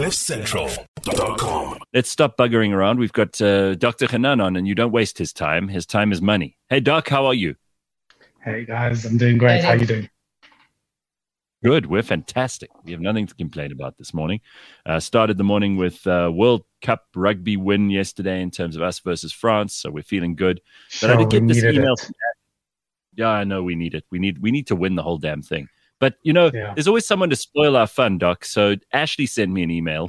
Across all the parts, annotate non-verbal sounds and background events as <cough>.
CliffCentral.com. Let's stop buggering around. We've got uh, Dr. Hanan on, and you don't waste his time. His time is money. Hey, Doc, how are you? Hey guys, I'm doing great. How you doing? Good. We're fantastic. We have nothing to complain about this morning. Uh, started the morning with uh, World Cup rugby win yesterday in terms of us versus France, so we're feeling good. But Sure, I did get this email. it. Yeah, I know we need it. We need we need to win the whole damn thing. But you know, Yeah. there's always someone to spoil our fun, Doc. So Ashleigh sent me an email,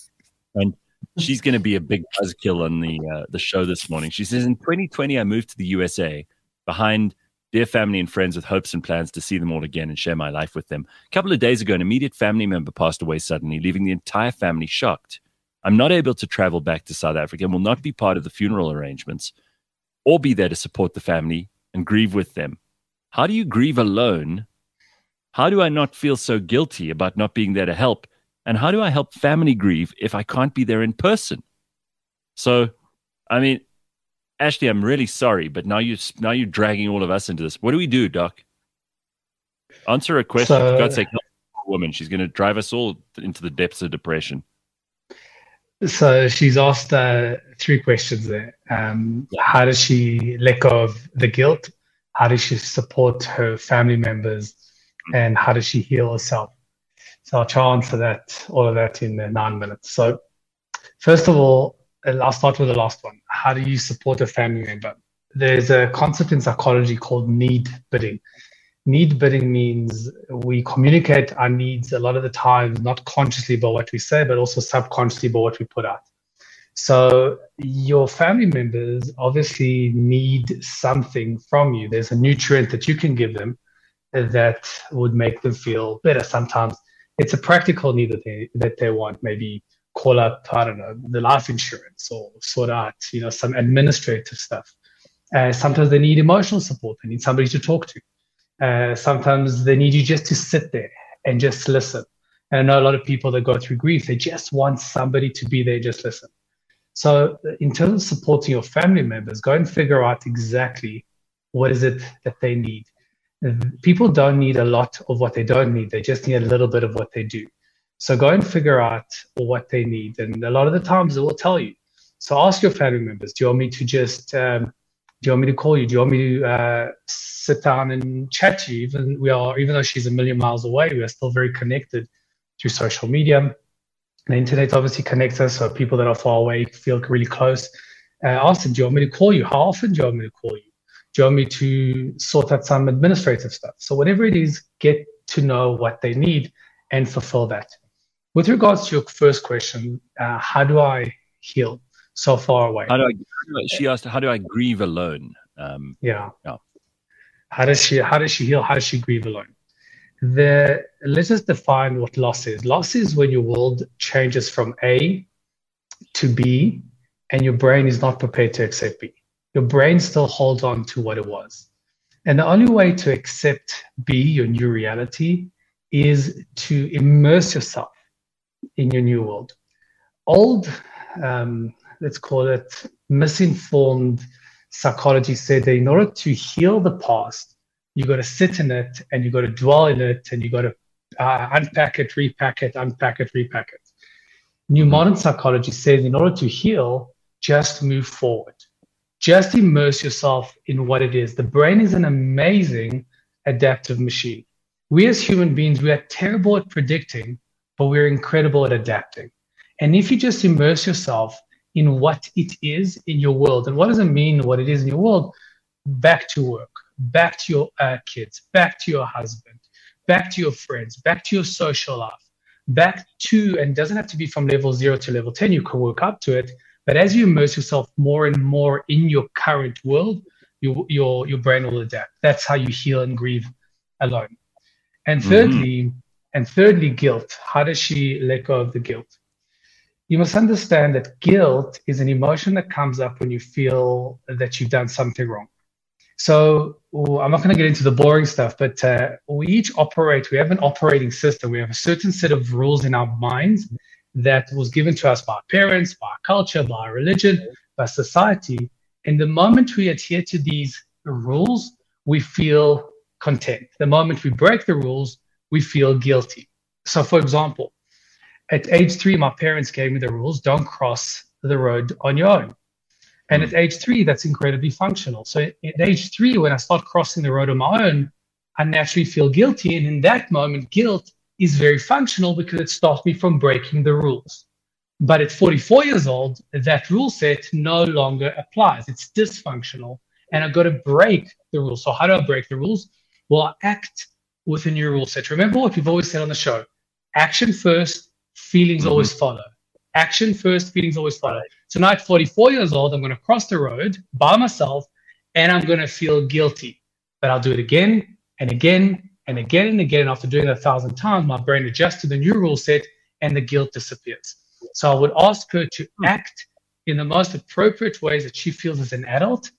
<laughs> and she's going to be a big buzzkill on the uh, the show this morning. She says, "In 2020, I moved to the USA behind dear family and friends with hopes and plans to see them all again and share my life with them. A couple of days ago, an immediate family member passed away suddenly, leaving the entire family shocked. I'm not able to travel back to South Africa and will not be part of the funeral arrangements or be there to support the family and grieve with them. How do you grieve alone? How do I not feel so guilty about not being there to help? And how do I help family grieve if I can't be there in person? So, I mean, Ashleigh, I'm really sorry, but now you now you're dragging all of us into this. What do we do, Doc? Answer a question. So- For God's sake, help a woman. She's going to drive us all into the depths of depression. So she's asked uh, three questions there. Um, how does she let go of the guilt? How does she support her family members? Mm-hmm. And how does she heal herself? So I'll try to answer that, all of that in nine minutes. So first of all, I'll start with the last one. How do you support a family member? There's a concept in psychology called need bidding. Need bidding means we communicate our needs a lot of the times, not consciously by what we say, but also subconsciously by what we put out. So your family members obviously need something from you. There's a nutrient that you can give them that would make them feel better. Sometimes it's a practical need that they that they want. Maybe call up, I don't know, the life insurance or sort out, you know, some administrative stuff. Uh, sometimes they need emotional support. They need somebody to talk to. Uh, sometimes they need you just to sit there and just listen. And I know a lot of people that go through grief, they just want somebody to be there just listen. So, in terms of supporting your family members, go and figure out exactly what is it that they need. People don't need a lot of what they don't need. They just need a little bit of what they do. So go and figure out what they need. And a lot of the times it will tell you. So ask your family members, do you want me to just, um, do you want me to call you? Do you want me to uh, sit down and chat to you? Even we are, even though she's a million miles away, we are still very connected through social media. The internet obviously connects us, so people that are far away feel really close. Uh, ask them, do you want me to call you? How often do you want me to call you? Do you want me to sort out some administrative stuff? So whatever it is, get to know what they need and fulfill that. With regards to your first question, uh, how do I heal so far away? How do I? how do I- She asked, "How do I grieve alone?" Um, Yeah. Yeah. How does she how does she heal? How does she grieve alone? The let's just define what loss is. Loss is when your world changes from A to B and your brain is not prepared to accept B. Your brain still holds on to what it was. And the only way to accept B, your new reality, is to immerse yourself in your new world. Old, um, let's call it misinformed psychology said that in order to heal the past, you got to sit in it and you got to dwell in it and you got to uh, unpack it, repack it, unpack it, repack it. New modern psychology says in order to heal, just move forward. Just immerse yourself in what it is. The brain is an amazing adaptive machine. We as human beings, we are terrible at predicting, but we're incredible at adapting. And if you just immerse yourself in what it is in your world, and what does it mean what it is in your world? Back to work, back to your uh, kids, back to your husband, back to your friends, back to your social life, back to, and doesn't have to be from level zero to level 10, you can work up to it. But as you immerse yourself more and more in your current world, you, your, your brain will adapt. That's how you heal and grieve alone. And thirdly, and thirdly, guilt. How does she let go of the guilt? You must understand that guilt is an emotion that comes up when you feel that you've done something wrong. So I'm not going to get into the boring stuff, but uh, we each operate, we have an operating system. We have a certain set of rules in our minds that was given to us by our parents, by our culture, by our religion, by society. And the moment we adhere to these rules, we feel content. The moment we break the rules, we feel guilty. So, for example, At age three, my parents gave me the rules don't cross the road on your own. And at age three, that's incredibly functional. So at age three, when I start crossing the road on my own, I naturally feel guilty. And in that moment, guilt is very functional because it stops me from breaking the rules. But at 44 years old, that rule set no longer applies. It's dysfunctional. And I've got to break the rules. So, how do I break the rules? Well, I act with a new rule set. Remember what we've always said on the show action first, feelings mm-hmm. always follow. Action first, feelings always follow. Tonight, 44 years old, I'm going to cross the road by myself and I'm going to feel guilty. But I'll do it again and again and again and again. After doing it a thousand times, my brain adjusts to the new rule set and the guilt disappears. So I would ask her to act in the most appropriate ways that she feels as an adult.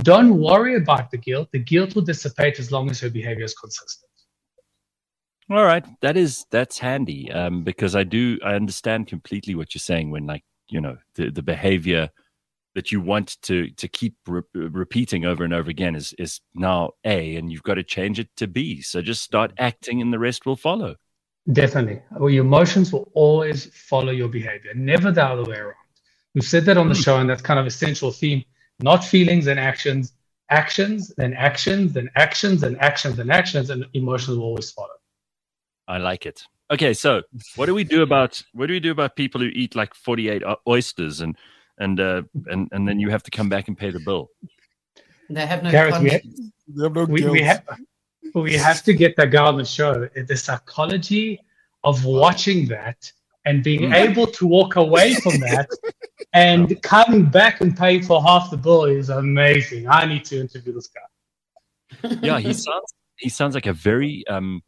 Don't worry about the guilt. The guilt will dissipate as long as her behavior is consistent. All right, that is that's handy um, because I do I understand completely what you're saying when like you know the the behavior that you want to to keep re- repeating over and over again is is now A, and you've got to change it to B. So just start acting, and the rest will follow. Definitely, well, your emotions will always follow your behavior, never the other way around. We've said that on the hmm. show, and that's kind of essential theme: not feelings and actions, actions, then actions, then actions, and actions, and actions, and emotions will always follow. I like it. Okay, so what do we do about what do we do about people who eat like forty eight oysters and and uh, and and then you have to come back and pay the bill? They have no. Gareth, we, have, no we, we, have, we have to get that guy on the show. The psychology of watching that and being mm. able to walk away from that <laughs> and coming back and paying for half the bill is amazing. I need to interview this guy. Yeah, he sounds he sounds like a very um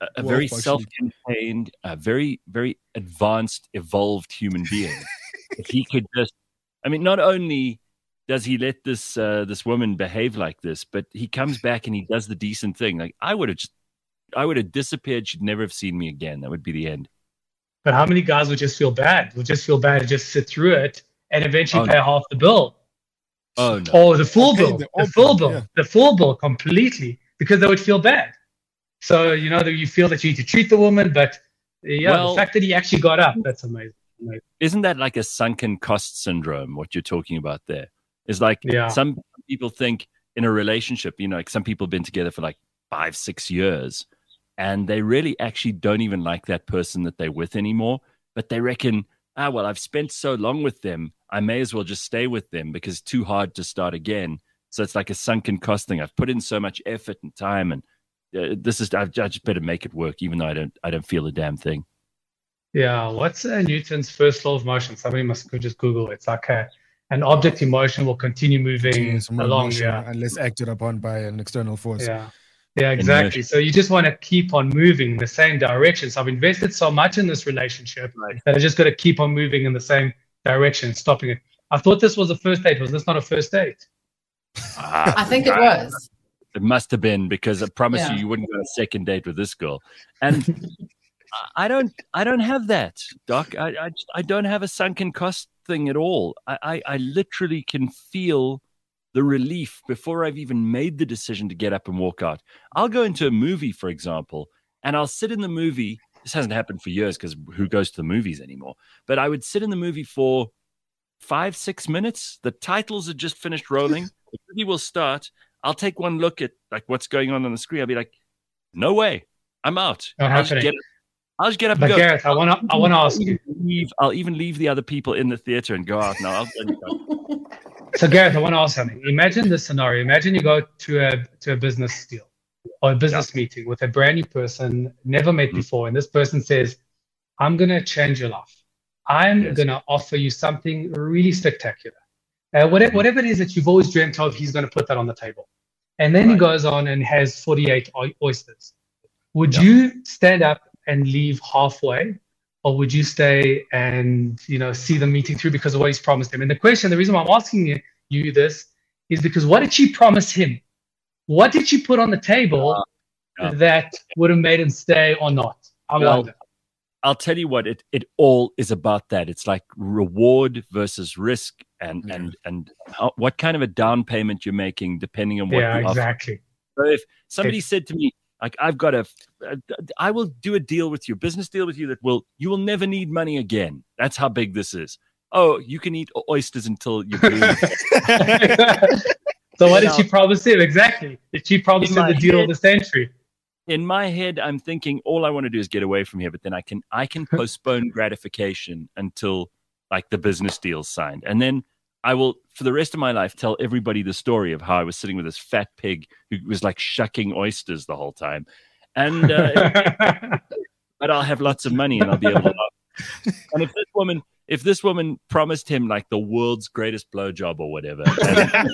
a, a very self-contained, a very very advanced, evolved human being. If he could just, I mean, not only does he let this uh, this woman behave like this, but he comes back and he does the decent thing. Like I would have just, I would have disappeared. She'd never have seen me again. That would be the end. But how many guys would just feel bad? Would just feel bad and just sit through it and eventually oh, pay no. half the bill? Oh no! Or the full okay, bill, the, the full bill, yeah. the full bill completely because they would feel bad. So you know that you feel that you need to treat the woman, but yeah, well, the fact that he actually got up, that's Isn't that like a sunken cost syndrome? What you're talking about there is like yeah. some people think in a relationship, you know, like some people have been together for like five, six years, and they really actually don't even like that person that they're with anymore. But they reckon, ah, well, I've spent so long with them, I may as well just stay with them because it's too hard to start again. So it's like a sunken cost thing. I've put in so much effort and time and uh, this is I, I, just better make it work, even though I don't I don't feel a damn thing. Yeah, what's uh, Newton's first law of motion? Somebody must just Google. It. It's like a, an object in motion will continue moving along, yeah. unless acted upon by an external force. Yeah, yeah, exactly. So you just want to keep on moving in the same direction. So I've invested so much in this relationship right. that I just got to keep on moving in the same direction, stopping it. I thought this was a first date. Was this not a first date? I think it was. It must have been because I promise yeah. you, you wouldn't go on a second date with this girl. And I don't, I don't have that, Doc. I, I, I, don't have a sunken cost thing at all. I, I, I literally can feel the relief before I've even made the decision to get up and walk out. I'll go into a movie, for example, and I'll sit in the movie. This hasn't happened for years because who goes to the movies anymore? But I would sit in the movie for five, six minutes. The titles had just finished rolling. The movie will start, I'll take one look at like what's going on on the screen. I'll be like, no way, I'm out. Not I'll, just get, I'll just get up but and go. Gareth, I want to I want to ask you. Leave, I'll even leave the other people in the theater and go out now. <laughs> so Gareth, I want to ask something. Imagine this scenario. Imagine you go to a to a business deal or a business yeah. meeting with a brand new person never met mm-hmm. before, and this person says, "I'm going to change your life. I'm yes. going to offer you something really spectacular." Uh, whatever, whatever it is that you've always dreamt of, he's going to put that on the table. And then right. he goes on and has 48 oysters. Would yeah. you stand up and leave halfway? Or would you stay and you know see the meeting through because of what he's promised him? And the question, the reason why I'm asking you, this is because what did she promise him? What did she put on the table uh, yeah. that would have made him stay or not? I well, wonder. I'll tell you what it it all is about that. It's like reward versus risk and and and how, what kind of a down payment you're making depending on what yeah exactly so if somebody said to me Like I've got a, I will do a deal with you, business deal with you that will, you will never need money again. That's how big this is. Oh, you can eat oysters until you bleed. <laughs> so what did she promise him exactly? Did she promise him the deal head, of the century? In my head, I'm thinking all I want to do is get away from here, but then I can I can <laughs> postpone gratification until like the business deal's signed, and then I will, for the rest of my life, tell everybody the story of how I was sitting with this fat pig who was like shucking oysters the whole time. And, uh, <laughs> but I'll have lots of money and I'll be able to. <laughs> and if this woman, if this woman promised him like the world's greatest blowjob or whatever, and,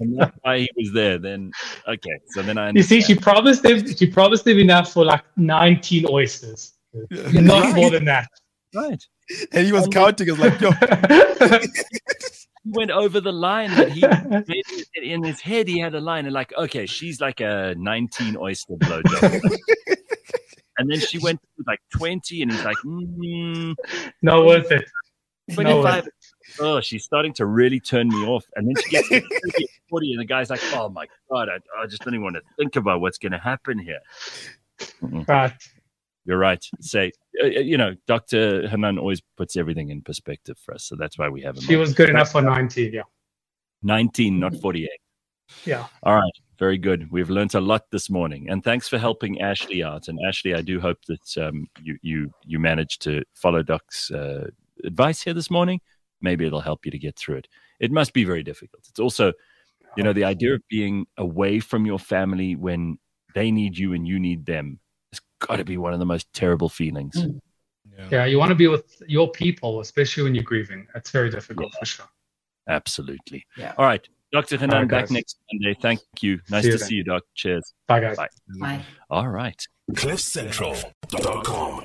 and that's why he was there, then okay. So then I. Understand. You see, she promised him. She promised him enough for like nineteen oysters, not more than that. Right. And he was and counting. Is like, yo <laughs> went over the line that he <laughs> in his head he had a line and like okay she's like a 19 oyster blowjob. <laughs> And then she went to like 20 and he's like mm, not worth it. 25 oh she's starting to really turn me off. And then she gets to <laughs> 40 and the guy's like oh my god I, I just don't even want to think about what's going to happen here. Right you're right. Say, uh, uh, you know, Dr. Hanan always puts everything in perspective for us. So that's why we have him. She was good enough for 19, yeah. 19, not 48. Yeah. All right. Very good. We've learned a lot this morning, and thanks for helping Ashleigh out. And Ashleigh, I do hope that um, you you you managed to follow Doc's uh, advice here this morning. Maybe it'll help you to get through it. It must be very difficult. It's also, you know, the idea of being away from your family when they need you and you need them got to be one of the most terrible feelings. Mm. Yeah. yeah. you want to be with your people, especially when you're grieving. That's very difficult yeah. for sure. Absolutely. Yeah. All right. Dr. Hanan, right, back next Monday. Thank you. Nice see to see you, Doc. Cheers. Bye, guys. Bye. Bye. All right. CliffCentral.com